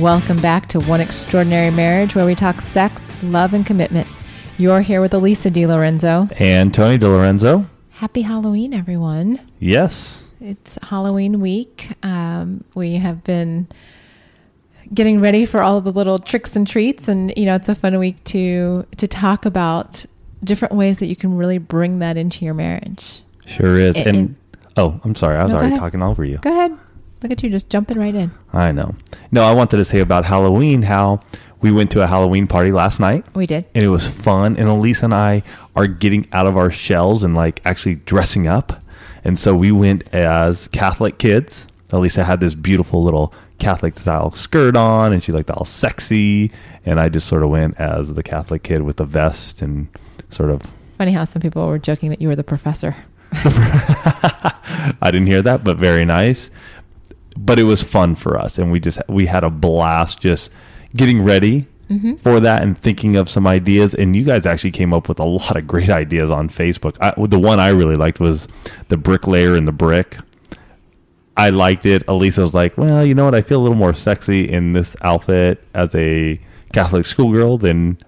Welcome back to One Extraordinary Marriage, where we talk sex, love, and commitment. You're here with Alisa DiLorenzo. And Tony DiLorenzo. Happy Halloween, everyone. Yes. It's Halloween week. Um, we have been getting ready for all of the little tricks and treats, and you know, it's a fun week to to talk about different ways that you can really bring that into your marriage. Sure is. And- And, and- oh, I'm sorry. I was No, already talking over you. Go ahead. Look at you, just jumping right in. I know. No, I wanted to say about Halloween how we went to a Halloween party last night. We did. and it was fun. And Elise and I are getting out of our shells and like actually dressing up. And so we went as Catholic kids. Alisa had this beautiful little Catholic style skirt on, and she looked all sexy. And I just sort of went as the Catholic kid with the vest and sort of. Funny how some people were joking that you were the professor. I didn't hear that, but very nice. But it was fun for us, and we just we had a blast just getting ready Mm-hmm. for that and thinking of some ideas. And you guys actually came up with a lot of great ideas on Facebook. I, the one I really liked was the bricklayer and the brick. I liked it. Alisa was like, "Well, you know what? I feel a little more sexy in this outfit as a Catholic schoolgirl than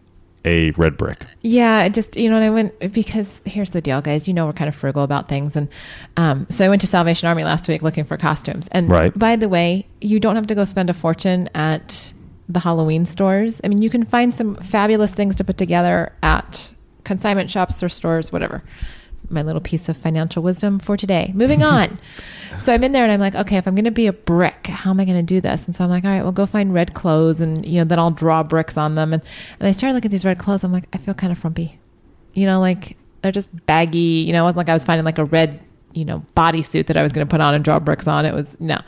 a red brick." Yeah, just you know, and I went because here's the deal, guys. You know, we're kind of frugal about things, and um, so I went to Salvation Army last week looking for costumes. And Right. by the way, you don't have to go spend a fortune at the Halloween stores. I mean, you can find some fabulous things to put together at consignment shops, thrift stores, whatever. My little piece of financial wisdom for today. Moving on. so I'm in there and I'm like, okay, if I'm going to be a brick, how am I going to do this? And so I'm like, all right, well, go find red clothes and, you know, then I'll draw bricks on them. And, and I started looking at these red clothes. I'm like, I feel kind of frumpy. You know, like they're just baggy. You know, it wasn't like I was finding like a red, you know, bodysuit that I was going to put on and draw bricks on. It was no.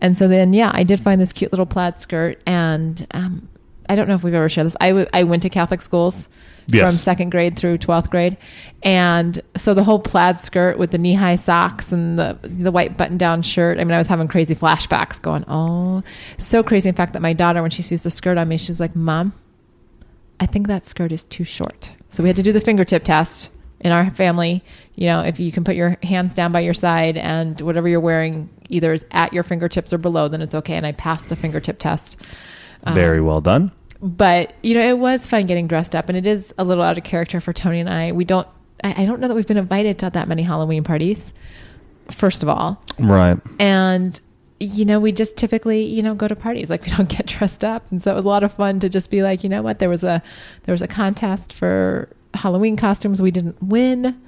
And so then, yeah, I did find this cute little plaid skirt. And um, I don't know if we've ever shared this. I, w- I went to Catholic schools Yes. from second grade through 12th grade. And so the whole plaid skirt with the knee high socks and the, the white button down shirt. I mean, I was having crazy flashbacks going, oh, so crazy. In fact, that my daughter, when she sees the skirt on me, she's like, Mom, I think that skirt is too short. So we had to do the fingertip test in our family. You know, if you can put your hands down by your side and whatever you're wearing either is at your fingertips or below, then it's okay. And I passed the fingertip test. Um, Very well done. But you know, it was fun getting dressed up, and it is a little out of character for Tony and I. We don't. I, I don't know that we've been invited to that many Halloween parties. First of all, Right. and you know, we just typically you know go to parties like we don't get dressed up, and so it was a lot of fun to just be like, you know what, there was a there was a contest for Halloween costumes. We didn't win,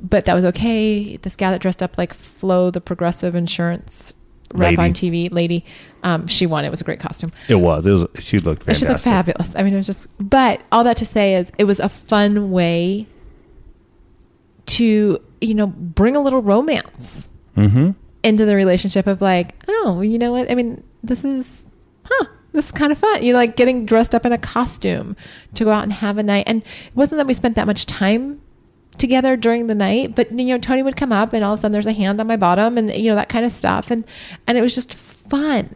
but that was okay. This gal that dressed up like Flo, the Progressive Insurance rep on TV lady, um, she won. It was a great costume. It was. It was. She looked fantastic. She looked fabulous. I mean, it was just, but all that to say is it was a fun way to, you know, bring a little romance Mm-hmm. into the relationship of like, oh, you know what? I mean, this is, huh, this is kind of fun. You know, like getting dressed up in a costume to go out and have a night. And it wasn't that we spent that much time together during the night, but you know, Tony would come up and all of a sudden there's a hand on my bottom and you know, that kind of stuff. And, and it was just fun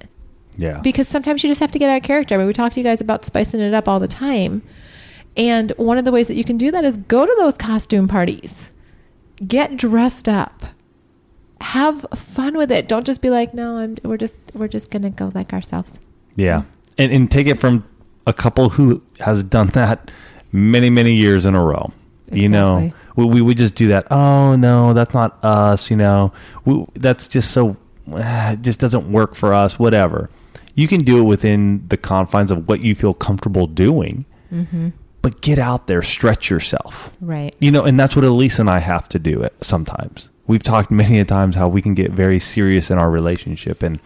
Yeah. because sometimes you just have to get out of character. I mean, we talk to you guys about spicing it up all the time. And one of the ways that you can do that is go to those costume parties. Get dressed up. Have fun with it. Don't just be like, "No, I'm we're just we're just going to go like ourselves." Yeah, and and take it from a couple who has done that many many years in a row. You know, Exactly. We, we would just do that. Oh no, that's not us. You know, we, that's just so it just doesn't work for us. Whatever. You can do it within the confines of what you feel comfortable doing, Mhm. but get out there, stretch yourself. Right. You know, and that's what Elise and I have to do it sometimes. We've talked many a times how we can get very serious in our relationship and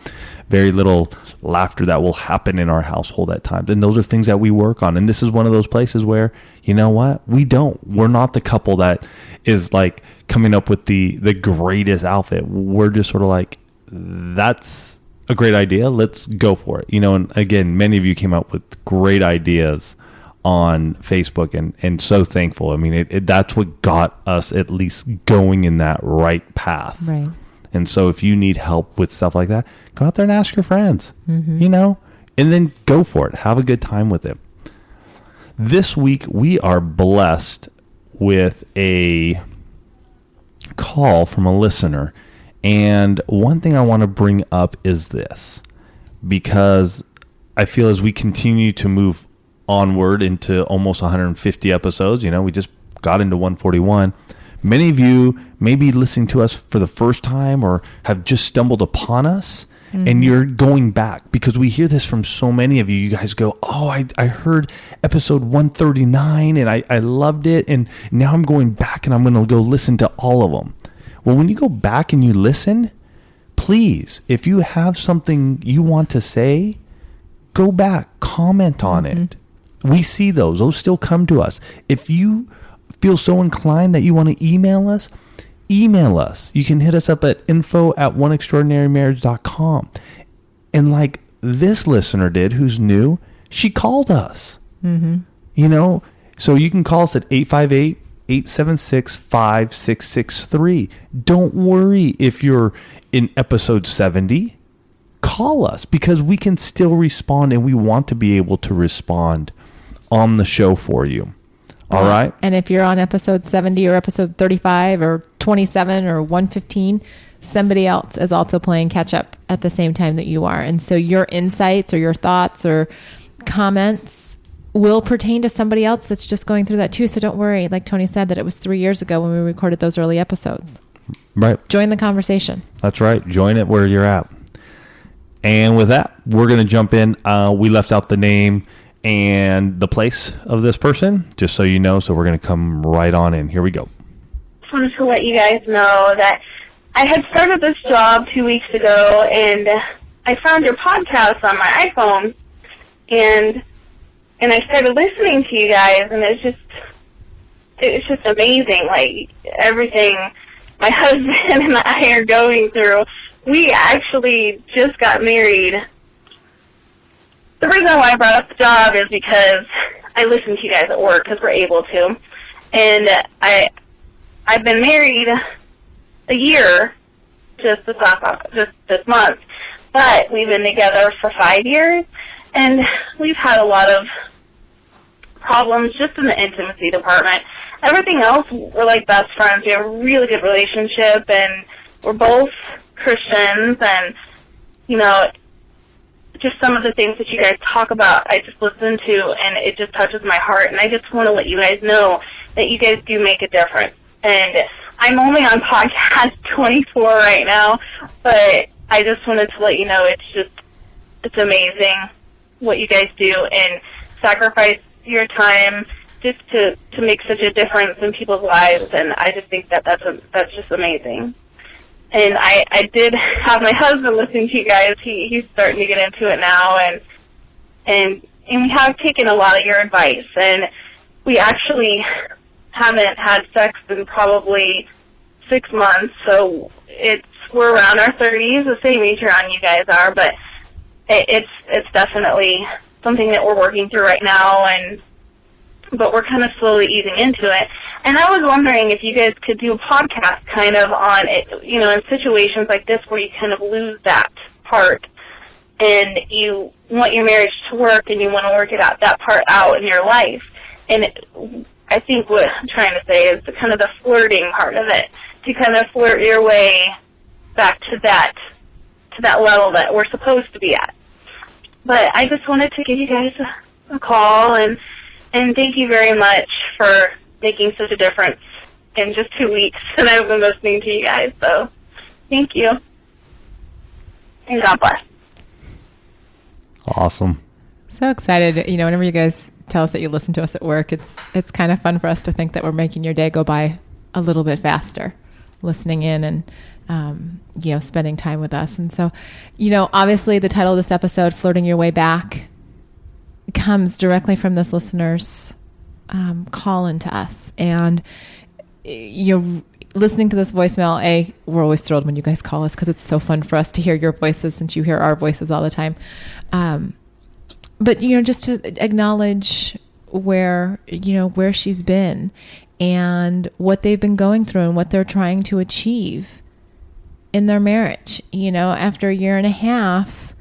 very little laughter that will happen in our household at times. And those are things that we work on. And this is one of those places where, you know what? We don't. We're not the couple that is like coming up with the the greatest outfit. We're just sort of like that's a great idea. Let's go for it. You know, and again, many of you came up with great ideas on Facebook and, and so thankful. I mean, it, it, that's what got us at least going in that right path. Right. And so if you need help with stuff like that, go out there and ask your friends, Mm-hmm. you know, and then go for it. Have a good time with it. This week, we are blessed with a call from a listener. And one thing I want to bring up is this because I feel as we continue to move onward into almost 150 episodes, you know, we just got into 141. Many of you may be listening to us for the first time or have just stumbled upon us and mm-hmm. you're going back because we hear this from so many of you. You guys go, Oh, I, I heard episode 139 and I, I loved it. And now I'm going back and I'm going to go listen to all of them. Well, when you go back and you listen, please, if you have something you want to say, go back, comment on mm-hmm. it. We see those. Those still come to us. If you feel so inclined that you want to email us, email us. You can hit us up at info at oneextraordinarymarriage.com. And like this listener did, who's new, she called us. Mm-hmm. You know, so you can call us at 858 876 5663. Don't worry if you're in episode 70. Call us because we can still respond and we want to be able to respond on the show for you. All right? And if you're on episode 70 or episode 35 or 27 or 115, somebody else is also playing catch up at the same time that you are. And so your insights or your thoughts or comments will pertain to somebody else that's just going through that too. So don't worry. Like Tony said, that it was three years ago when we recorded those early episodes. Right. Join the conversation. That's right. Join it where you're at. And with that, we're going to jump in. Uh, we left out the name and the place of this person, just so you know. So we're going to come right on in. Here we go. just wanted to let you guys know that I had started this job two weeks ago, and I found your podcast on my iPhone, and and I started listening to you guys, and it's just it's just amazing, like everything my husband and I are going through. We actually just got married. The reason why I brought up the job is because I listen to you guys at work because we're able to, and I I've been married a year just this last just this month, but we've been together for five years, and we've had a lot of problems just in the intimacy department. Everything else, we're like best friends. We have a really good relationship, and we're both Christians, and you know, just some of the things that you guys talk about, I just listen to, and it just touches my heart. And I just want to let you guys know that you guys do make a difference. And I'm only on podcast 24 right now, but I just wanted to let you know it's just it's amazing what you guys do and sacrifice your time just to to make such a difference in people's lives. And I just think that that's a, that's just amazing. And I I did have my husband listening to you guys. He he's starting to get into it now, and and and we have taken a lot of your advice, and we actually haven't had sex in probably six months. So it's we're around our thirties, the same age around you guys are, but it, it's it's definitely something that we're working through right now, and but we're kind of slowly easing into it. And I was wondering if you guys could do a podcast kind of on it, you know, in situations like this where you kind of lose that part and you want your marriage to work and you want to work it out that part out in your life. And I think what I'm trying to say is the kind of the flirting part of it to kind of flirt your way back to that to that level that we're supposed to be at. But I just wanted to give you guys a call and and thank you very much for making such a difference in just two weeks and I've been listening to you guys. So thank you. And God bless. Awesome. So excited. You know, whenever you guys tell us that you listen to us at work, it's it's kind of fun for us to think that we're making your day go by a little bit faster. listening in and um, you know spending time with us. And so, you know, obviously the title of this episode, "Flirting Your Way Back," comes directly from this listener's um, call into us, and you're listening to this voicemail. A, we're always thrilled when you guys call us because it's so fun for us to hear your voices since you hear our voices all the time. Um, but you know, just to acknowledge where you know where she's been and what they've been going through and what they're trying to achieve in their marriage. You know, after a year and a half,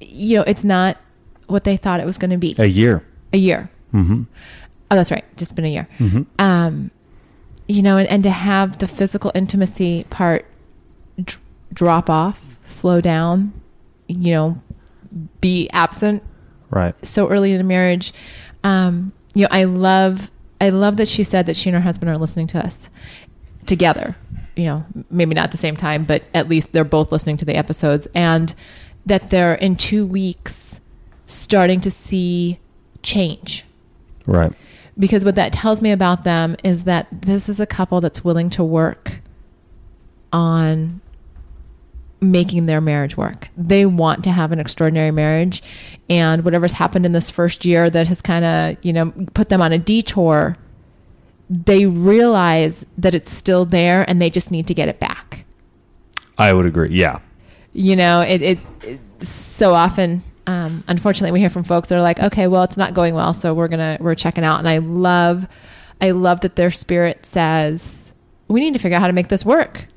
you know, it's not what they thought it was going to be. A year. A year. Mm-hmm. Oh, that's right. Just been a year. Mm-hmm. Um, you know, and, and to have the physical intimacy part d- drop off, slow down, you know, be absent Right. so early in the marriage. Um, you know, I love, I love that she said that she and her husband are listening to us together. You know, maybe not at the same time, but at least they're both listening to the episodes, and that they're in two weeks starting to see change Right. because what that tells me about them is that this is a couple that's willing to work on making their marriage work. They want to have an extraordinary marriage and whatever's happened in this first year that has kind of, you know, put them on a detour, they realize that it's still there and they just need to get it back. I would agree. Yeah. You know, it, it, it so often um, unfortunately we hear from folks that are like, okay, well, it's not going well, so we're gonna we're checking out. And I love, I love that their spirit says we need to figure out how to make this work.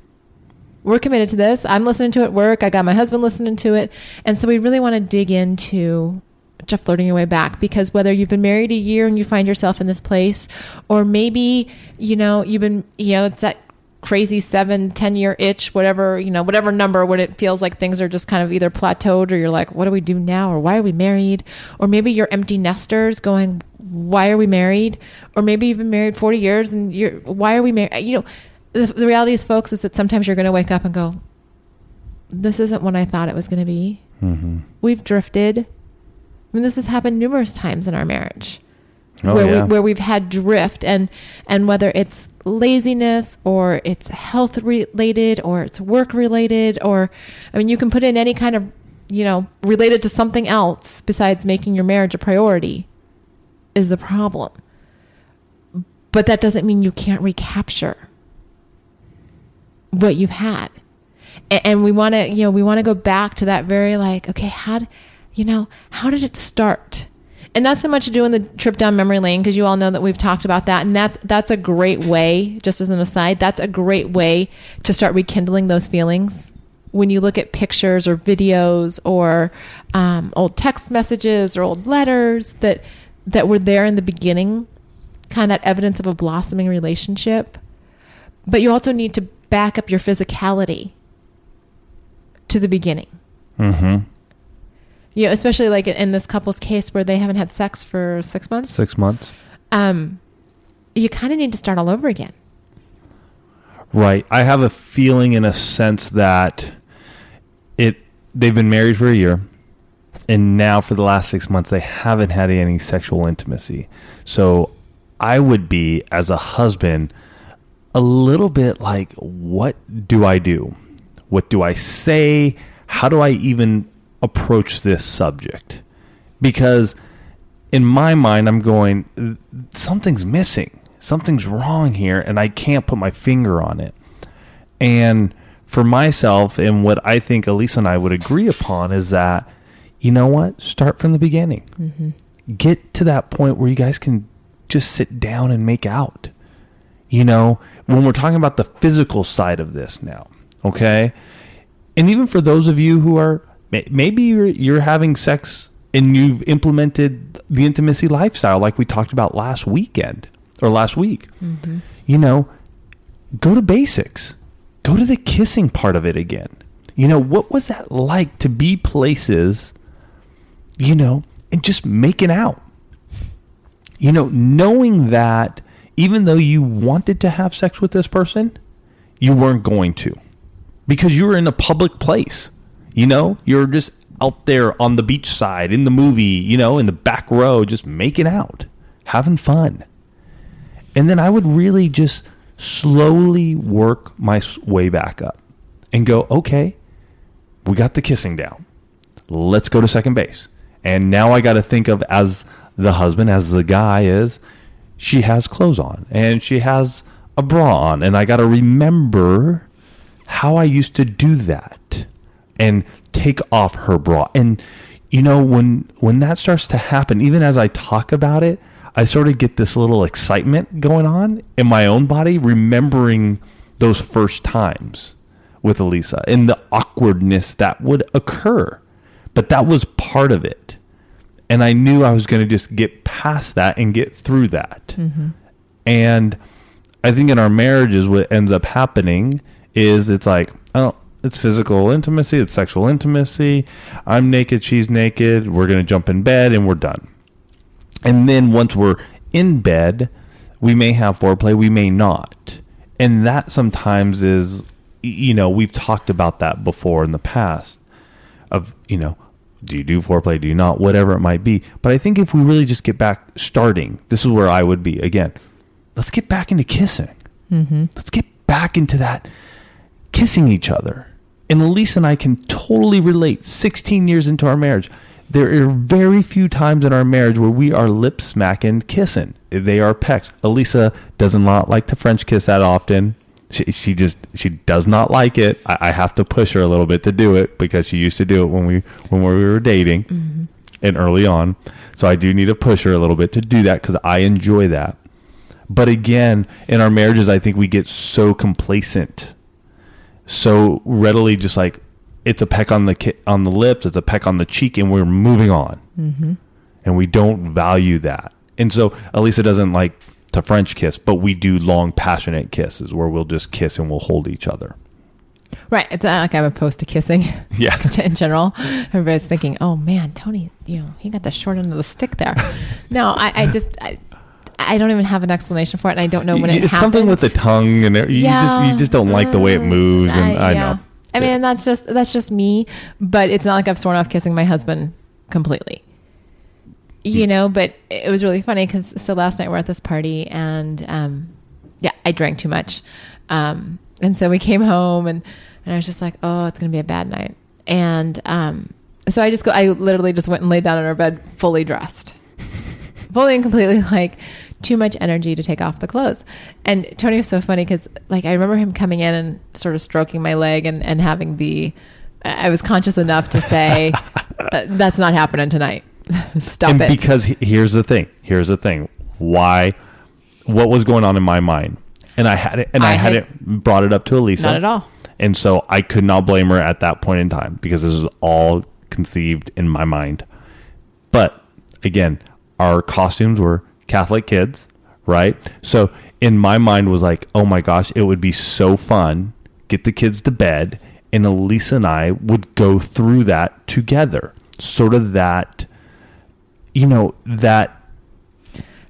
We're committed to this. I'm listening to it work. I got my husband listening to it, and so we really want to dig into to flirting your way back because whether you've been married a year and you find yourself in this place, or maybe you know you've been you know it's that crazy seven, ten year itch, whatever, you know, whatever number when it feels like things are just kind of either plateaued or you're like, what do we do now? Or why are we married? Or maybe you're empty nesters going, why are we married? Or maybe you've been married 40 years and you're, why are we married? You know, the, the reality is, folks, is that sometimes you're going to wake up and go, this isn't what I thought it was going to be. Mm-hmm. We've drifted. I mean, this has happened numerous times in our marriage Oh, where yeah. we where we've had drift and and whether it's laziness or it's health related or it's work related or I mean you can put in any kind of you know related to something else besides making your marriage a priority is the problem. But that doesn't mean you can't recapture what you've had. And we want to, you know, we want to go back to that very like, okay, how, you know, how did it start? And not so much doing the trip down memory lane because you all know that we've talked about that, and that's that's a great way. Just as an aside, that's a great way to start rekindling those feelings. When you look at pictures or videos or um, old text messages or old letters that that were there in the beginning, kind of that evidence of a blossoming relationship. But you also need to back up your physicality to the beginning. Mm-hmm. You know, especially like in this couple's case where they haven't had sex for six months. Six months. Um, you kind of need to start all over again. Right. I have a feeling in a sense that it they've been married for a year and now for the last 6 months they haven't had any sexual intimacy. So I would be as a husband a little bit like what do I do? What do I say? How do I even approach this subject? Because in my mind, I'm going, something's missing. Something's wrong here, and I can't put my finger on it. And for myself, and what I think Alisa and I would agree upon is that, you know what? Start from the beginning. Mm-hmm. Get to that point where you guys can just sit down and make out. You know, when we're talking about the physical side of this now, okay? And even for those of you who are maybe you're you're having sex and you've implemented the intimacy lifestyle like we talked about last weekend or last week. Mm-hmm. You know, go to basics. Go to the kissing part of it again. You know, what was that like to be places, you know, and just making out? You know, knowing that even though you wanted to have sex with this person, you weren't going to because you were in a public place. You know, you're just out there on the beach side in the movie, you know, in the back row, just making out, having fun. And then I would really just slowly work my way back up and go, okay, we got the kissing down. Let's go to second base. And now I got to think of as the husband, as the guy is, she has clothes on and she has a bra on. And I got to remember how I used to do that and take off her bra. And you know when when that starts to happen, even as I talk about it, I sort of get this little excitement going on in my own body remembering those first times with Alisa and the awkwardness that would occur. But that was part of it. And I knew I was going to just get past that and get through that. Mm-hmm. And I think in our marriages, what ends up happening is it's like, oh, it's physical intimacy, it's sexual intimacy. I'm naked, she's naked. We're going to jump in bed and we're done. And then once we're in bed, we may have foreplay, we may not. And that sometimes is, you know, we've talked about that before in the past of, you know, do you do foreplay, do you not, whatever it might be. But I think if we really just get back starting, this is where I would be. Again, let's get back into kissing. Mm-hmm. Let's get back into that kissing each other. And Elise and I can totally relate 16 years into our marriage. There are very few times in our marriage where we are lip smacking kissing. They are pecks. Alisa does not like to French kiss that often. She, she just she does not like it. I, I have to push her a little bit to do it because she used to do it when we when we were dating mm-hmm. and early on. So I do need to push her a little bit to do that because I enjoy that. But again, in our marriages, I think we get so complacent, so readily just like it's a peck on the ki- on the lips, it's a peck on the cheek, and we're moving on, mm-hmm. and we don't value that. And so Alisa doesn't like to French kiss, but we do long, passionate kisses where we'll just kiss and we'll hold each other. Right. It's not like I'm opposed to kissing Yeah. in general. Everybody's thinking, oh man, Tony, you know, he got the short end of the stick there. no, I, I just, I, I don't even have an explanation for it, and I don't know when it it's happened. something with the tongue, and it- you just you just don't like the way it moves, and I, yeah. know. I mean, that's just that's just me. But it's not like I've sworn off kissing my husband completely. You know, but it was really funny because so last night we're at this party and um, yeah, I drank too much, um, and so we came home and and I was just like, oh, it's gonna be a bad night, and um, so I just go, I literally just went and laid down in our bed fully dressed, fully and completely like too much energy to take off the clothes. And Tony was so funny because like I remember him coming in and sort of stroking my leg and, and having the I was conscious enough to say "Uh, that's not happening tonight. Stop and it. because here's the thing here's the thing why what was going on in my mind and i had it and i, I had had- it brought it up to alisa Not at all. and so i could not blame her at that point in time because this was all conceived in my mind but again our costumes were catholic kids right so in my mind was like oh my gosh it would be so fun get the kids to bed and alisa and i would go through that together sort of that you know that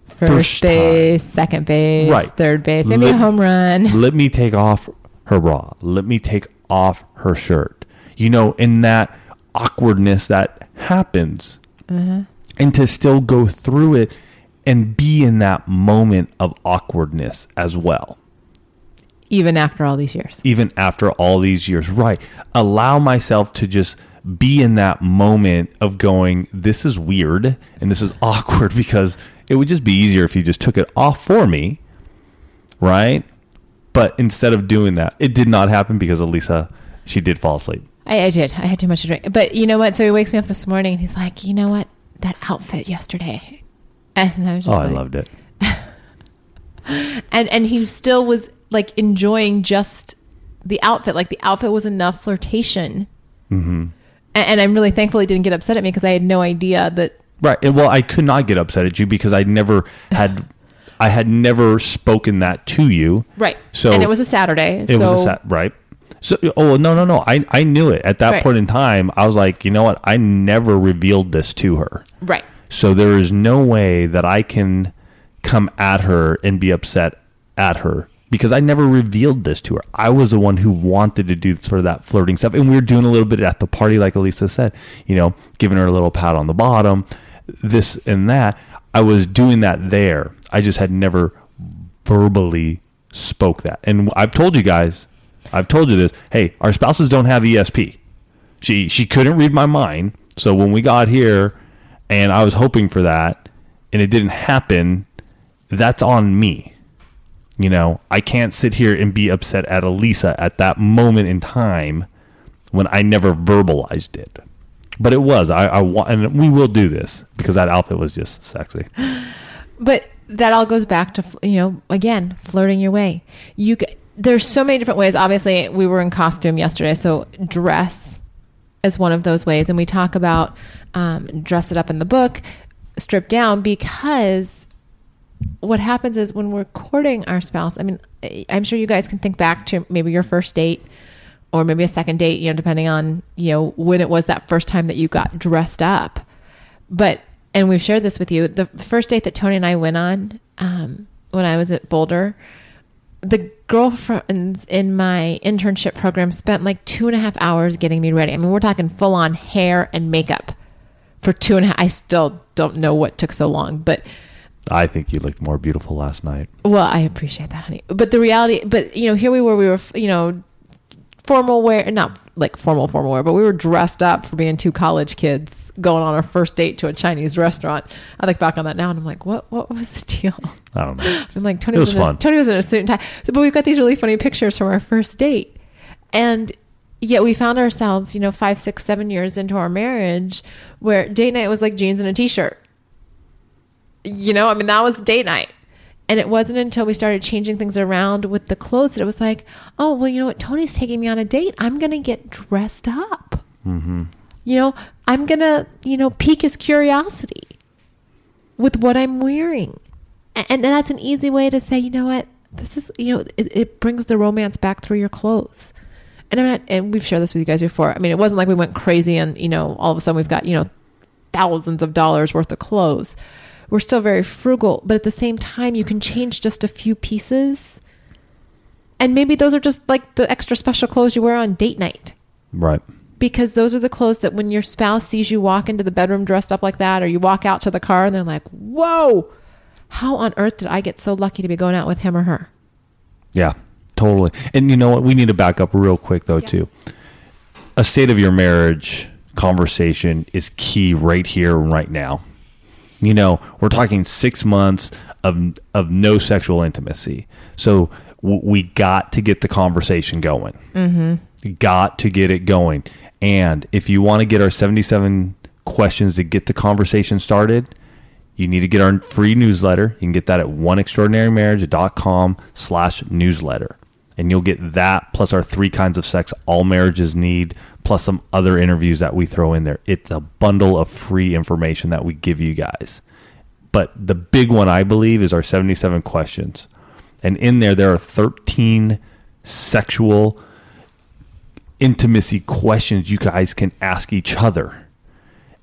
First, first base, second base, Right. third base, maybe Let- a home run. let me take off her bra. Let me take off her shirt. You know, in that awkwardness that happens. Uh-huh. And to still go through it and be in that moment of awkwardness as well, Even after all these years. even after all these years. Right. Allow myself to just be in that moment of going, this is weird and this is awkward because it would just be easier if you just took it off for me. Right. But instead of doing that, it did not happen because Alisa, she did fall asleep. I, I did. I had too much to drink. But you know what? So he wakes me up this morning and he's like, you know what? That outfit yesterday. And I was Oh, just I loved it. and and he still was like enjoying just the outfit like the outfit was enough flirtation mm-hmm. and, and i'm really thankful he didn't get upset at me because i had no idea that Right. And, Well, I could not get upset at you because I never had, I had never spoken that to you. right So and it was a saturday It so was a sat right. So oh no no no I I knew it at that Right. point in time. I was like, you know what? I never revealed this to her. right So there is no way that I can come at her and be upset at her because I never revealed this to her. I was the one who wanted to do sort of that flirting stuff, and we were doing a little bit at the party, like Alisa said. You know, giving her a little pat on the bottom, this and that. I was doing that there. I just had never verbally spoke that. And I've told you guys, I've told you this. Hey, our spouses don't have ESP. She she couldn't read my mind. So when we got here, and I was hoping for that, and it didn't happen, that's on me. You know, I can't sit here and be upset at Alisa at that moment in time when I never verbalized it. But it was. I, I want, and we will do this because that outfit was just sexy. But that all goes back to you know again flirting your way. You there's so many different ways. Obviously, we were in costume yesterday, so dress is one of those ways, and we talk about um, dress it up in the book, strip down because what happens is when we're courting our spouse. I mean, I'm sure you guys can think back to maybe your first date or maybe a second date, you know, depending on, you know, when it was that first time that you got dressed up. But, and we've shared this with you, the first date that Tony and I went on um, when I was at Boulder, the girlfriends in my internship program spent like two and a half hours getting me ready. I mean, we're talking full on hair and makeup for two and a half. I still don't know what took so long, but I think you looked more beautiful last night. well, I appreciate that, honey. But the reality, but you know, here we were, we were, you know, formal wear, not like formal formal wear, but we were dressed up for being two college kids going on our first date to a Chinese restaurant. I look back on that now and I'm like, what, what was the deal? I don't know. I'm like, Tony It was, was in a. Tony was in a suit and tie. So, but we've got these really funny pictures from our first date. And yet we found ourselves, you know, five, six, seven years into our marriage where date night was like jeans and a t-shirt. You know, I mean, that was date night. And it wasn't until we started changing things around with the clothes that it was like, oh, well, you know what? Tony's taking me on a date. I'm going to get dressed up. Mm-hmm. You know, I'm going to, you know, pique his curiosity with what I'm wearing. A- And that's an easy way to say, you know what? This is, you know, it, it brings the romance back through your clothes. And I'm not, and we've shared this with you guys before. I mean, it wasn't like we went crazy and, you know, all of a sudden we've got, you know, thousands of dollars worth of clothes. We're still very frugal, but at the same time, you can change just a few pieces. And maybe those are just like the extra special clothes you wear on date night Right. because those are the clothes that when your spouse sees you walk into the bedroom dressed up like that or you walk out to the car and they're like, "Whoa, how on earth did I get so lucky to be going out with him or her?" Yeah, totally. And you know what? We need to back up real quick though too. A state of your marriage conversation is key right here and right now. You know, we're talking six months of of no sexual intimacy, so w- we got to get the conversation going. Mm-hmm. Got to get it going. And if you want to get our seventy seven questions to get the conversation started, you need to get our free newsletter. You can get that at oneextraordinarymarriage.com slash newsletter. And you'll get that plus our three kinds of sex all marriages need, plus some other interviews that we throw in there. It's a bundle of free information that we give you guys. But the big one, I believe, is our 77 questions. And in there, there are 13 sexual intimacy questions you guys can ask each other.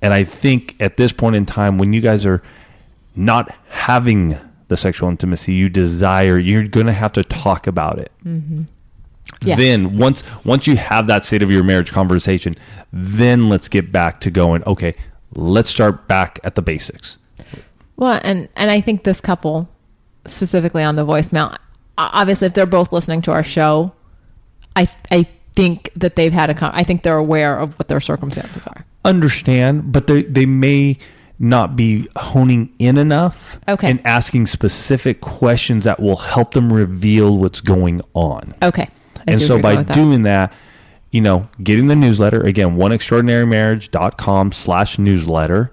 And I think at this point in time, when you guys are not having the sexual intimacy you desire, you're going to have to talk about it. Mm-hmm. Yes. Then once once you have that state of your marriage conversation, then let's get back to going. Okay, let's start back at the basics. Well, and and I think this couple specifically on the voicemail, obviously if they're both listening to our show, I I think that they've had a con- I think they're aware of what their circumstances are. Understand, but they they may not be honing in enough Okay. and asking specific questions that will help them reveal what's going on. Okay. I and so by going that. doing that you know getting the newsletter again oneextraordinarymarriage.com slash newsletter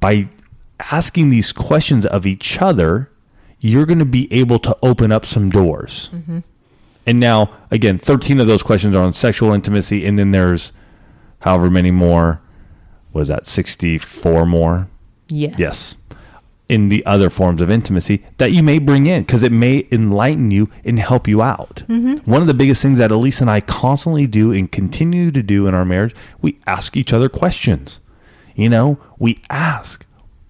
by asking these questions of each other you're going to be able to open up some doors Mm-hmm. and now again 13 of those questions are on sexual intimacy and then there's however many more was that 64 more yes. Yes. In the other forms of intimacy that you may bring in because it may enlighten you and help you out. Mm-hmm. One of the biggest things that Elise and I constantly do and continue to do in our marriage, we ask each other questions. You know, we ask,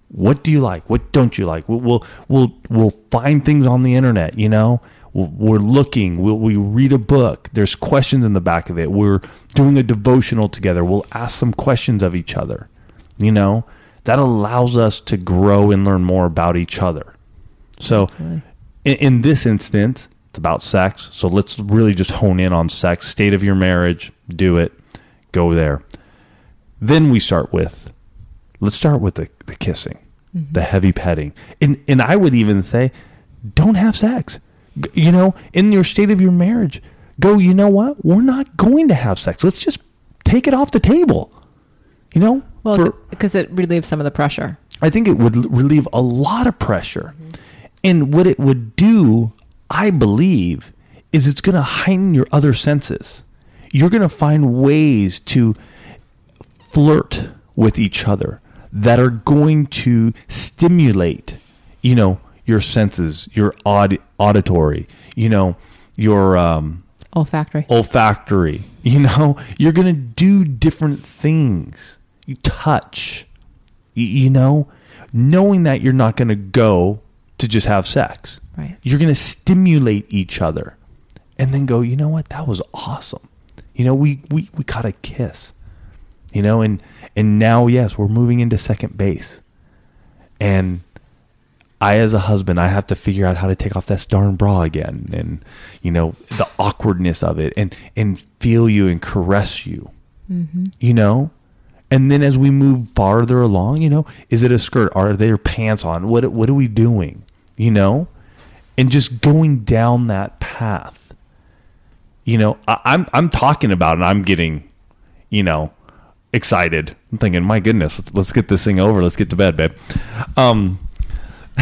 what do you like? What don't you like? We'll we'll we'll, we'll find things on the internet. You know, we're looking. We'll, we read a book. There's questions in the back of it. We're doing a devotional together. We'll ask some questions of each other. You know, that allows us to grow and learn more about each other. So, in, in this instance, It's about sex. So let's really just hone in on sex, state of your marriage, do it, go there. Then we start with, let's start with the, the kissing, mm-hmm. the heavy petting. And, and I would even say, don't have sex. You know, in your state of your marriage, go, you know what? We're not going to have sex. Let's just take it off the table. You know? Well, because it relieves some of the pressure. I think it would relieve a lot of pressure. And what it would do, I believe, is it's going to heighten your other senses. You're going to find ways to flirt with each other that are going to stimulate, you know, your senses, your aud- auditory, you know, your um, Olfactory. olfactory. You know, you're going to do different things. You touch, you, you know, knowing that you're not going to go to just have sex. Right. You're going to stimulate each other and then go, you know what? That was awesome. You know, we, we, we got a kiss, you know, and, and now, yes, we're moving into second base. And I, as a husband, I have to figure out how to take off that darn bra again, and you know the awkwardness of it, and and feel you and caress you, mm-hmm. you know. And then as we move farther along, you know, is it a skirt? Are there pants on? What what are we doing? You know, and just going down that path. You know, I, I'm I'm talking about, and I'm getting, you know, excited. I'm thinking, my goodness, let's, let's get this thing over. Let's get to bed, babe. Um,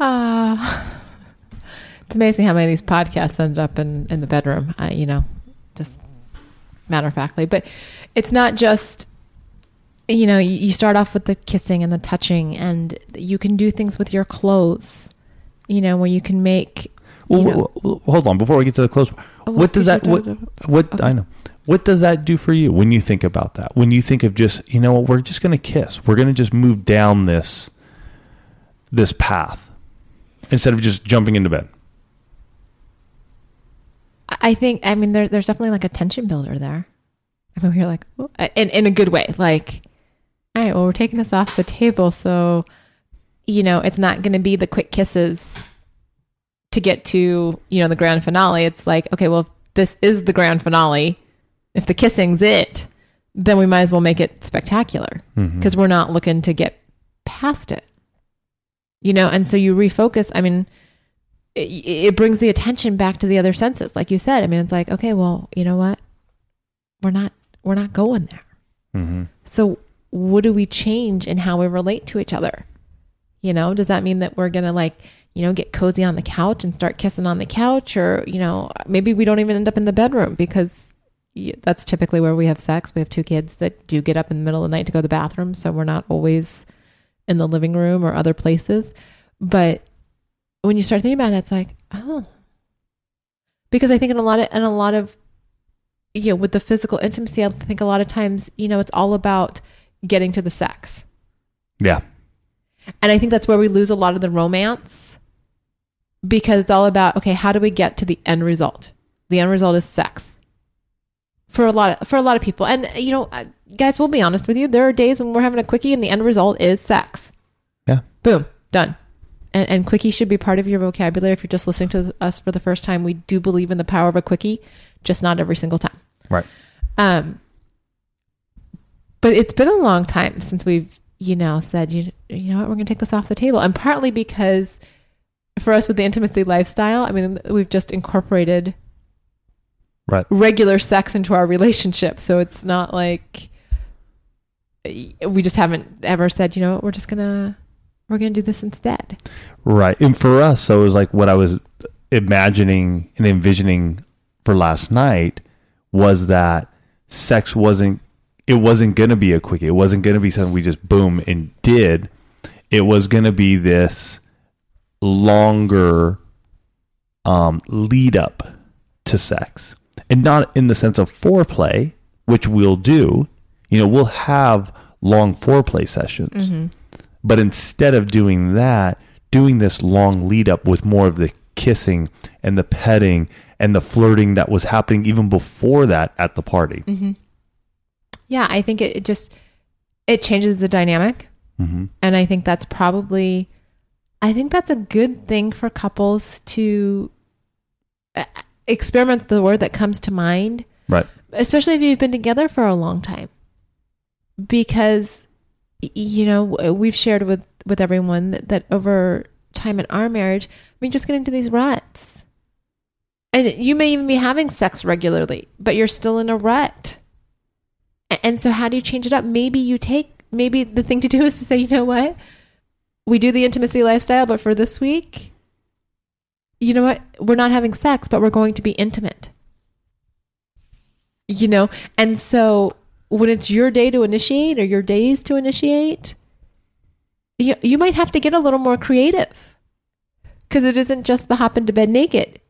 Ah. it's amazing how many of these podcasts end up in, in the bedroom, I, you know, matter of factly. But it's not just, you know, you, start off with the kissing and the touching, and you can do things with your clothes, you know, where you can make. Well, you know- w- w- hold on before we get to the close. Oh, what does that what what Okay. I know? What does that do for you when you think about that? When you think of just you know what we're just going to kiss. We're going to just move down this this path instead of just jumping into bed. I think I mean there, there's definitely like a tension builder there. I mean, we are like "Oh," in in a good way. Like, all right, well, we're taking this off the table, so you know it's not going to be the quick kisses to get to you know the grand finale. It's like okay, well, if this is the grand finale. If the kissing's it, then we might as well make it spectacular mm-hmm. because we're not looking to get past it. You know, and so you refocus. I mean, it, it brings the attention back to the other senses, like you said. I mean, it's like, okay, well, you know what? We're not we're not going there. Mhm. So what do we change in how we relate to each other? You know, does that mean that we're gonna like, you know, get cozy on the couch and start kissing on the couch, or you know, maybe we don't even end up in the bedroom because that's typically where we have sex. We have two kids that do get up in the middle of the night to go to the bathroom, so we're not always in the living room or other places. But when you start thinking about it, it's like, oh, because I think in a lot of and a lot of you know with the physical intimacy, I think a lot of times you know it's all about getting to the sex, Yeah. and I think that's where we lose a lot of the romance because it's all about okay, how do we get to the end result? The end result is sex for a lot of for a lot of people, and you know, uh, guys, we'll be honest with you. There are days when we're having a quickie, and the end result is sex. Yeah. Boom, done. And, and quickie should be part of your vocabulary. If you're just listening to us for the first time, we do believe in the power of a quickie, just not every single time. Right. Um, but it's been a long time since we've, you know, said, you, you know what, we're going to take this off the table. And partly because for us with the intimacy lifestyle, I mean, we've just incorporated Right. regular sex into our relationship. So it's not like we just haven't ever said, you know what, we're just going to, we're going to do this instead. Right. And for us, so it was like what I was imagining and envisioning for last night was that sex wasn't it wasn't going to be a quickie. It wasn't going to be something we just boom and did. It was going to be this longer um, lead up to sex. And not in the sense of foreplay, which we'll do. You know, we'll have long foreplay sessions. But instead of doing that, doing this long lead up with more of the kissing and the petting and the flirting that was happening even before that at the party. Mm-hmm. Yeah, I think it, it just, it changes the dynamic. Mm-hmm. And I think that's probably I think that's a good thing for couples to uh, experiment the word that comes to mind, Right. especially if you've been together for a long time. Because you know, we've shared with with everyone that, that over time in our marriage, we just get into these ruts. And you may even be having sex regularly, but you're still in a rut. And so how do you change it up? Maybe you take maybe the thing to do is to say, you know what? We do the intimacy lifestyle, but for this week, you know what? We're not having sex, but we're going to be intimate. You know, and so when it's your day to initiate or your days to initiate, you, you might have to get a little more creative because it isn't just the hop into bed naked.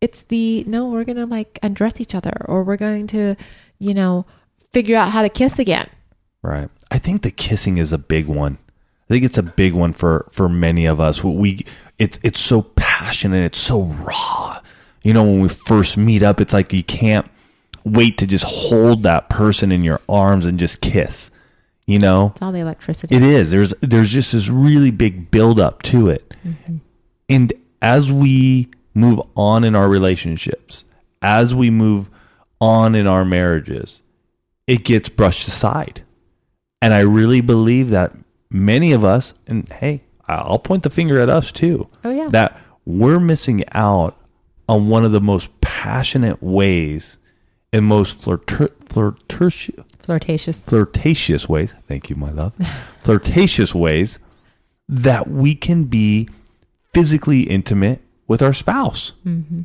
It's the no, we're going to like undress each other or we're going to, you know, figure out how to kiss again. Right. I think the kissing is a big one. I think it's a big one for for many of us. We it's it's so passionate, it's so raw. You know, when we first meet up, it's like you can't wait to just hold that person in your arms and just kiss. You know? It's all the electricity. It is. There's there's just this really big build up to it. Mm-hmm. And as we move on in our relationships, as we move on in our marriages, it gets brushed aside. And I really believe that many of us, and hey, I'll point the finger at us too, Oh, yeah. that we're missing out on one of the most passionate ways and most flirter- flirtatious Flirtatious. flirtatious ways. Thank you, my love. flirtatious ways that we can be physically intimate with our spouse. Mm-hmm.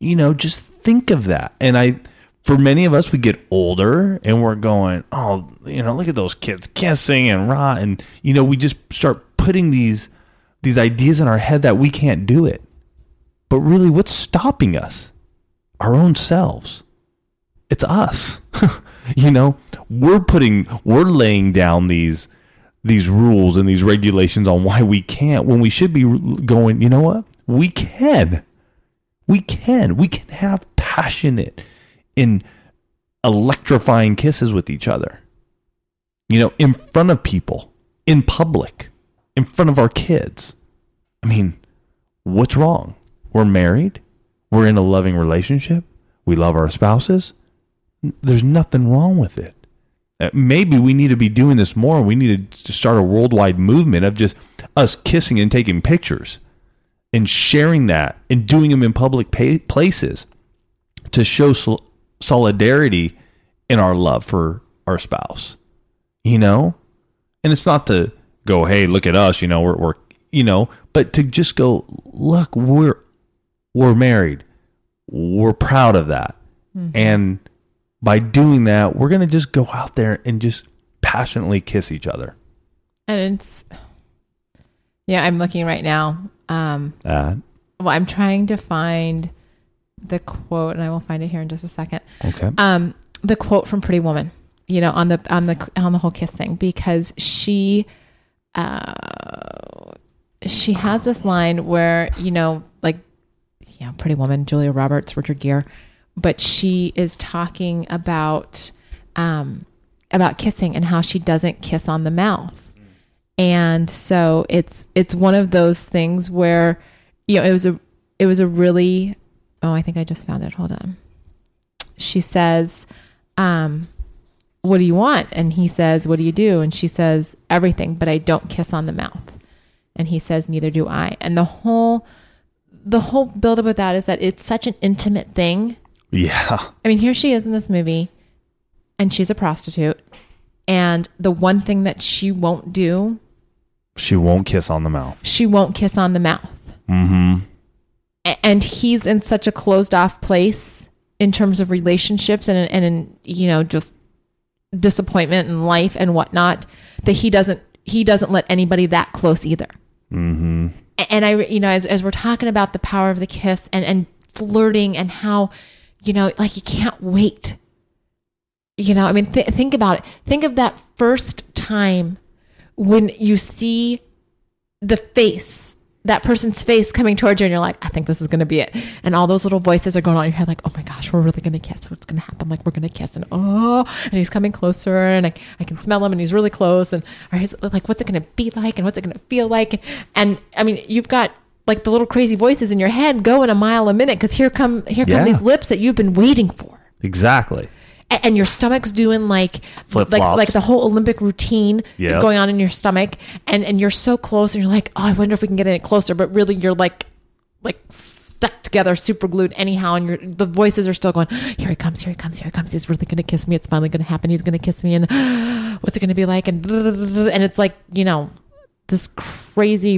You know, just think of that. And I, for many of us, we get older and we're going, oh, you know, look at those kids kissing and rah, and you know, we just start putting these these ideas in our head that we can't do it. But really, what's stopping us? Our own selves it's us. You know we're putting we're laying down these these rules and these regulations on why we can't when we should be going you know what? We can. We can. We can have passionate in electrifying kisses with each other. You know in front of people in public in front of our kids. I mean what's wrong? We're married. We're in a loving relationship. We love our spouses there's nothing wrong with it. Uh, Maybe we need to be doing this more. We need to start a worldwide movement of just us kissing and taking pictures and sharing that and doing them in public pa- places to show sol- solidarity in our love for our spouse. You know? And it's not to go, hey, look at us, you know, we're, we're you know, but to just go, look, we're we're married. We're proud of that. And by doing that, we're going to just go out there and just passionately kiss each other. And it's, yeah, I'm looking right now. Um, Uh, well, I'm trying to find the quote, and I will find it here in just a second. okay. um the quote from Pretty Woman, you know, on the on the on the whole kiss thing because she uh she has this line where, you know, like you know, Pretty Woman, Julia Roberts, Richard Gere, but she is talking about um about kissing and how she doesn't kiss on the mouth. And so it's it's one of those things where you know, it was a it was a really oh, I think I just found it. Hold on she says, um, What do you want? And he says, What do you do? And she says, Everything, but I don't kiss on the mouth. And he says, Neither do I. And the whole the whole buildup of that is that it's such an intimate thing. Yeah. I mean, here she is in this movie, and she's a prostitute. And the one thing that she won't do, She won't kiss on the mouth. she won't kiss on the mouth. Mm-hmm. A- and he's in such a closed off place in terms of relationships and and in, you know just disappointment in life and whatnot that he doesn't he doesn't let anybody that close either. Mm-hmm. A- And I you know as as we're talking about the power of the kiss and and flirting and how you know like you can't wait. You know, I mean th- think about it. Think of that first time when you see the face that person's face coming towards you and you're like, I think this is going to be it. And all those little voices are going on in your head like, oh my gosh, we're really going to kiss. What's going to happen? Like, we're going to kiss. And oh, and he's coming closer and I, I can smell him and he's really close. And or like, what's it going to be like? And what's it going to feel like? And, and I mean, you've got like the little crazy voices in your head going a mile a minute because here come, here come Yeah. these lips that you've been waiting for Exactly. a- and your stomach's doing like like Flip-flops. like the whole Olympic routine is going on in your stomach, and and you're so close, and you're like, oh, I wonder if we can get in it closer, but really you're like like stuck together, super glued anyhow, and your the voices are still going, here he comes, here he comes, here he comes, he's really gonna kiss me, it's finally gonna happen, he's gonna kiss me, and what's it gonna be like, and and it's like you know this crazy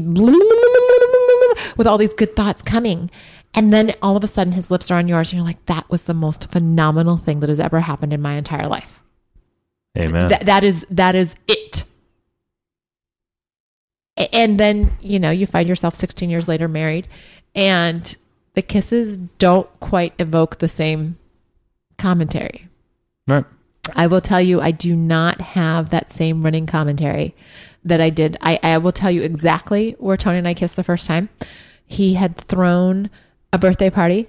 with all these good thoughts coming. And then all of a sudden his lips are on yours and you're like, that was the most phenomenal thing that has ever happened in my entire life. Amen. That that is that is it. And then, you know, you find yourself 16 years later married and the kisses don't quite evoke the same commentary. right. I will tell you, I do not have that same running commentary that I did. I, I will tell you exactly where Tony and I kissed the first time. He had thrown a birthday party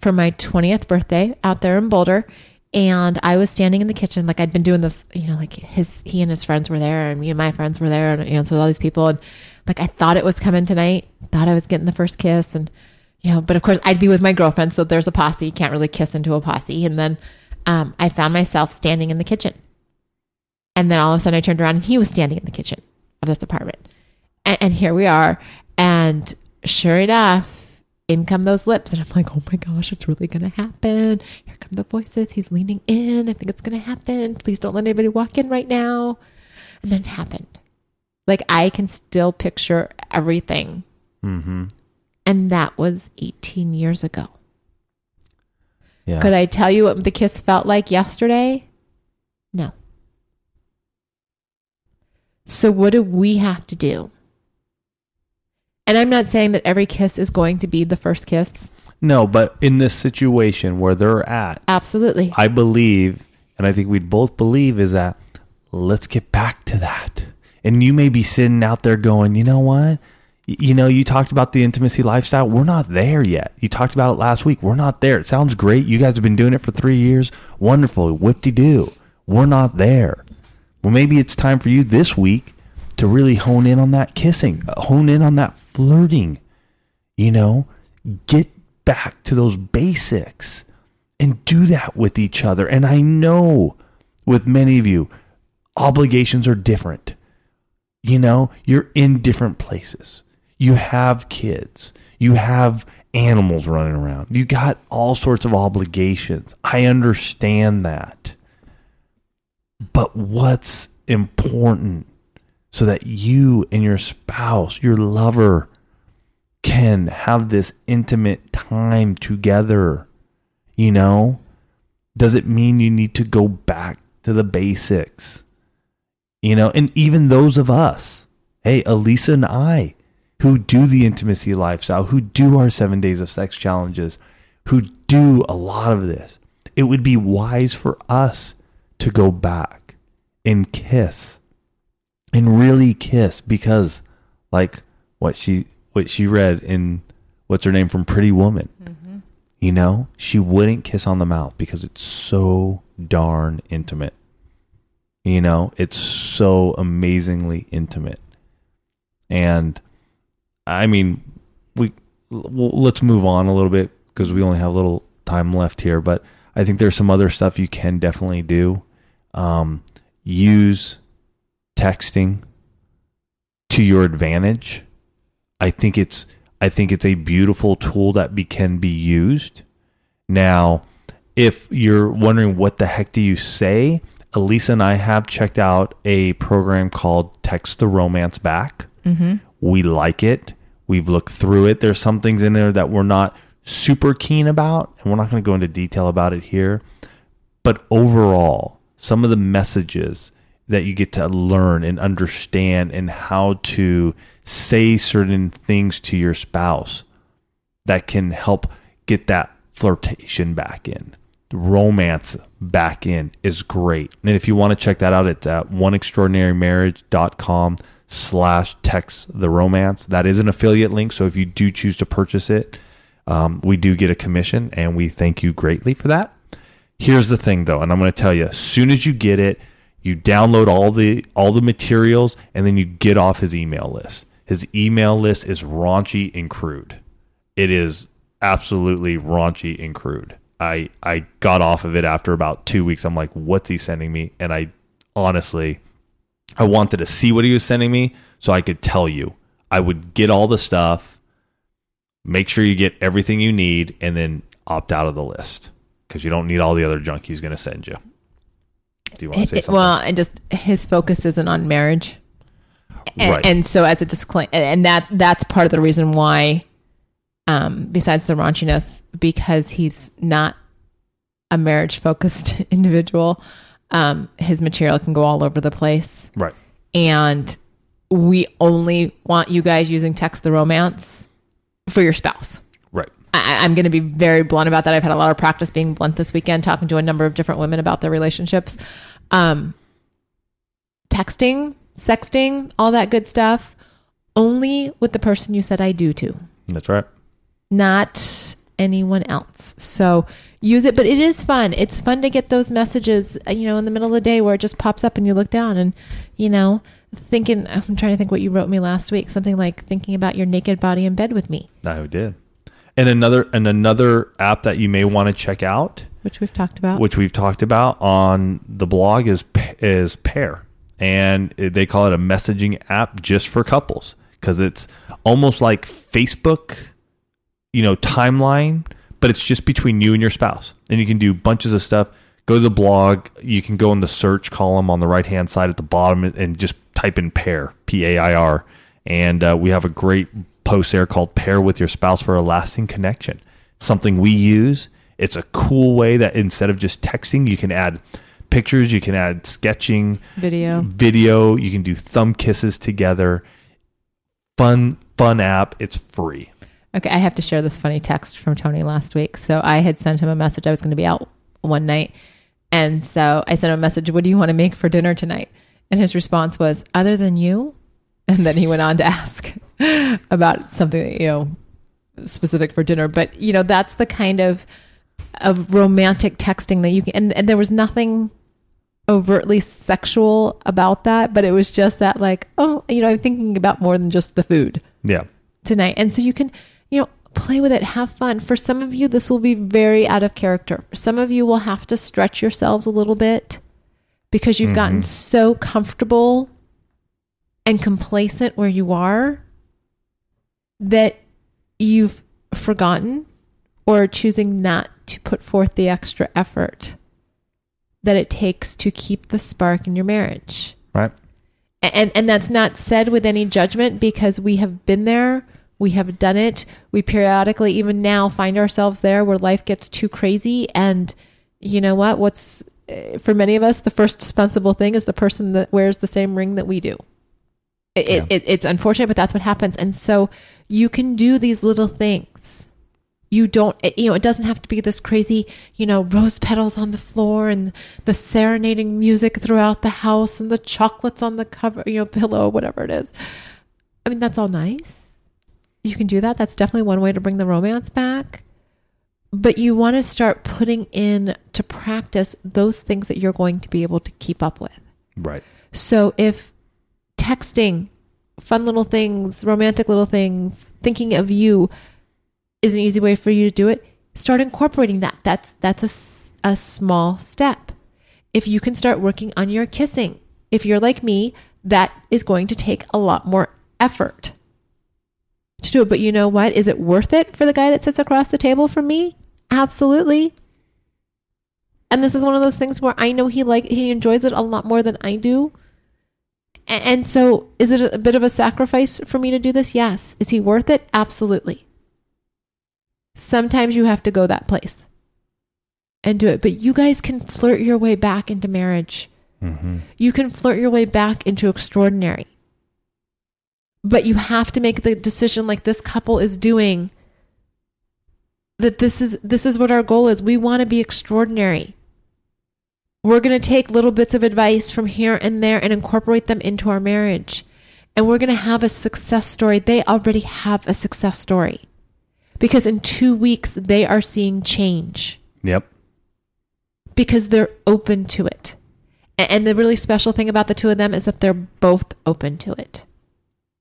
for my 20th birthday out there in Boulder. And I was standing in the kitchen, like I'd been doing this, you know, like his, he and his friends were there, and me and my friends were there, and, you know, so all these people. And like I thought it was coming tonight, thought I was getting the first kiss. And, you know, but of course I'd be with my girlfriend. So there's a posse. You can't really kiss into a posse. And then um, I found myself standing in the kitchen. And then all of a sudden I turned around and he was standing in the kitchen of this apartment. And, and here we are. And sure enough, in come those lips. And I'm like, oh my gosh, it's really going to happen. Here come the voices. He's leaning in. I think it's going to happen. Please don't let anybody walk in right now. And then it happened. Like I can still picture everything. Mm-hmm. And that was 18 years ago. Yeah. Could I tell you what the kiss felt like yesterday? No. So, what do we have to do? And I'm not saying that every kiss is going to be the first kiss. no, but in this situation where they're at, Absolutely. I believe, and I think we'd both believe, is that let's get back to that. And you may be sitting out there going, you know what? You know, you talked about the intimacy lifestyle. We're not there yet. You talked about it last week. We're not there. It sounds great. You guys have been doing it for three years. Wonderful. Whip de doo. We're not there. Well, maybe it's time for you this week to really hone in on that kissing, uh, hone in on that flirting. You know, get back to those basics and do that with each other. And I know with many of you, obligations are different. You know, you're in different places. You have kids, you have animals running around, you got all sorts of obligations. I understand that. But what's important so that you and your spouse, your lover, can have this intimate time together? You know? Does it mean you need to go back to the basics? You know, and even those of us, hey, Alisa and I, who do the intimacy lifestyle, who do our seven days of sex challenges, who do a lot of this, it would be wise for us to go back and kiss and really kiss because like what she what she read in what's her name from Pretty Woman. Mm-hmm. You know, she wouldn't kiss on the mouth because it's so darn intimate. You know, it's so amazingly intimate. And I mean, we well, let's move on a little bit because we only have a little time left here, but I think there's some other stuff you can definitely do. Um, use texting to your advantage. I think it's I think it's a beautiful tool that be, can be used. Now, if you're wondering what the heck do you say, Alisa and I have checked out a program called Text the Romance Back. We like it. We've looked through it. There's some things in there that we're not super keen about, and we're not going to go into detail about it here. But overall, some of the messages that you get to learn and understand and how to say certain things to your spouse that can help get that flirtation back in. Romance back in is great. And if you want to check that out, it's at oneextraordinarymarriage.com slash text the romance. That is an affiliate link. So if you do choose to purchase it, um, we do get a commission and we thank you greatly for that. Here's the thing though, and I'm going to tell you, as soon as you get it, you download all the all the materials and then you get off his email list. His email list is raunchy and crude. It is absolutely raunchy and crude. I I got off of it after about 2 weeks. I'm like, what's he sending me? And I honestly I wanted to see what he was sending me so I could tell you. I would get all the stuff, make sure you get everything you need and then opt out of the list because you don't need all the other junk he's going to send you. Do you want to say It- something? well, and just his focus isn't on marriage. And, Right. and so as a disclaimer, and that that's part of the reason why, um, besides the raunchiness, because he's not a marriage focused individual, um, his material can go all over the place. right. And we only want you guys using text the romance for your spouse. Right. I, I'm going to be very blunt about that. I've had a lot of practice being blunt this weekend, talking to a number of different women about their relationships. Um, texting, sexting, all that good stuff, only with the person you said I do to, That's right. not anyone else. So use it, but it is fun. It's fun to get those messages, uh, you know, in the middle of the day where it just pops up and you look down and, you know, thinking, I'm trying to think what you wrote me last week, something like thinking about your naked body in bed with me, I did. And another and another app that you may want to check out, which we've talked about. which we've talked about on the blog, is is Pair, and they call it a messaging app just for couples because it's almost like Facebook, you know, timeline, but it's just between you and your spouse, and you can do bunches of stuff. Go to the blog. You can go in the search column on the right hand side at the bottom and- just type in pair, P A I R, and uh, we have a great post there called "Pair with Your Spouse for a Lasting Connection." Something we use. It's a cool way that instead of just texting, you can add pictures, you can add sketching, Video. video. You can do thumb kisses together. Fun, fun app. It's free. Okay, I have to share this funny text from Tony last week. So I had sent him a message. I was going to be out one night. And so I sent him a message, What do you want to make for dinner tonight? And his response was, Other than you? And then he went on to ask about something, you know, specific for dinner. But, you know, that's the kind of of romantic texting that you can and, and there was nothing overtly sexual about that, but it was just that like, oh, you know, I'm thinking about more than just the food Yeah. tonight. And so you can, you know, play with it, have fun. For some of you, this will be very out of character. Some of you will have to stretch yourselves a little bit because you've gotten mm-hmm. so comfortable and complacent where you are that you've forgotten or choosing not to put forth the extra effort that it takes to keep the spark in your marriage Right. and and that's not said with any judgment because we have been there we have done it. We periodically even now find ourselves there where life gets too crazy. And you know what? What's eh, for many of us the first dispensable thing is the person that wears the same ring that we do. It, Yeah. it, it's unfortunate but that's what happens. And so you can do these little things. You don't it, you know it doesn't have to be this crazy you know rose petals on the floor and the serenading music throughout the house and the chocolates on the cover you know pillow whatever it is. I mean that's all nice you can do that that's definitely one way to bring the romance back but you want to start putting in to practice those things that you're going to be able to keep up with Right. so if texting, fun little things, romantic little things, thinking of you is an easy way for you to do it, start incorporating that. That's that's a, a small step. If you can start working on your kissing, if you're like me, that is going to take a lot more effort to do it. But you know what? Is it worth it for the guy that sits across the table from me? Absolutely. And this is one of those things where I know he like he enjoys it a lot more than I do. And so, is it a bit of a sacrifice for me to do this? Yes. Is he worth it? Absolutely. Sometimes you have to go that place and do it, but you guys can flirt your way back into marriage. Mm-hmm. You can flirt your way back into extraordinary. But you have to make the decision like this couple is doing that this is this is what our goal is. We want to be extraordinary. We're going to take little bits of advice from here and there and incorporate them into our marriage. and we're going to have a success story. They already have a success story because in two weeks, they are seeing change Yep. because they're open to it. And the really special thing about the two of them is that they're both open to it.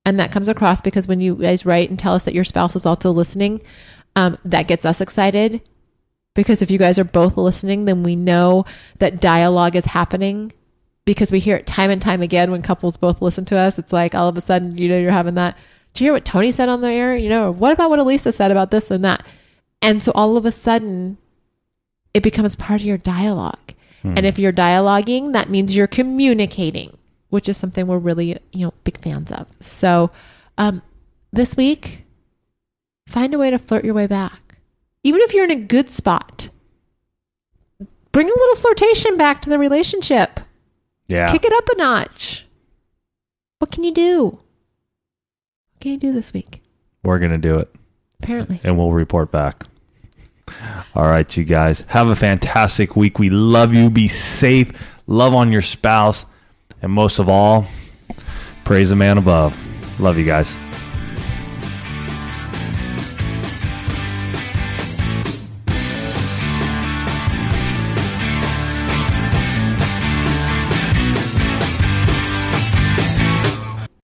And that comes across because when you guys write and tell us that your spouse is also listening, um, that gets us excited. Because if you guys are both listening, then we know that dialogue is happening because we hear it time and time again when couples both listen to us. It's like all of a sudden, you know, you're having that. Do you hear what Tony said on the air? You know, what about what Alisa said about this and that? And so all of a sudden, it becomes part of your dialogue. And if you're dialoguing, that means you're communicating, which is something we're really, you know, big fans of. So, um, this week, find a way to flirt your way back. Even if you're in a good spot, bring a little flirtation back to the relationship. Yeah. Kick it up a notch. What can you do? What can you do this week? We're going to do it Apparently. and we'll report back. All right, you guys. Have a fantastic week. We love you. Be safe. Love on your spouse. And most of all, praise the man above. Love you guys.